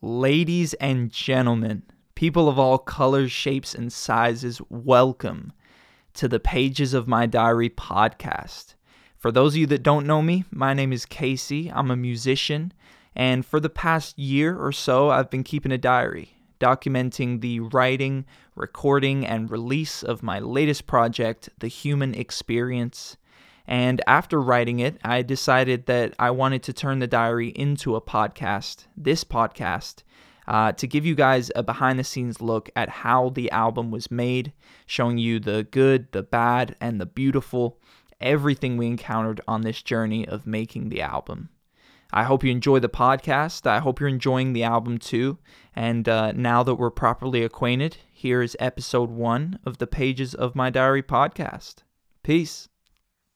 Ladies and gentlemen, people of all colors, shapes, and sizes, welcome to the Pages of My Diary podcast. For those of you that don't know me, my name is Casey. I'm a musician, and for the past year or so, I've been keeping a diary, documenting the writing, recording, and release of my latest project, The Human Experience. And after writing it, I decided that I wanted to turn the diary into a podcast, this podcast, uh, to give you guys a behind the scenes look at how the album was made, showing you the good, the bad, and the beautiful, everything we encountered on this journey of making the album. I hope you enjoy the podcast. I hope you're enjoying the album too. And uh, now that we're properly acquainted, here is episode one of the Pages of My Diary podcast. Peace.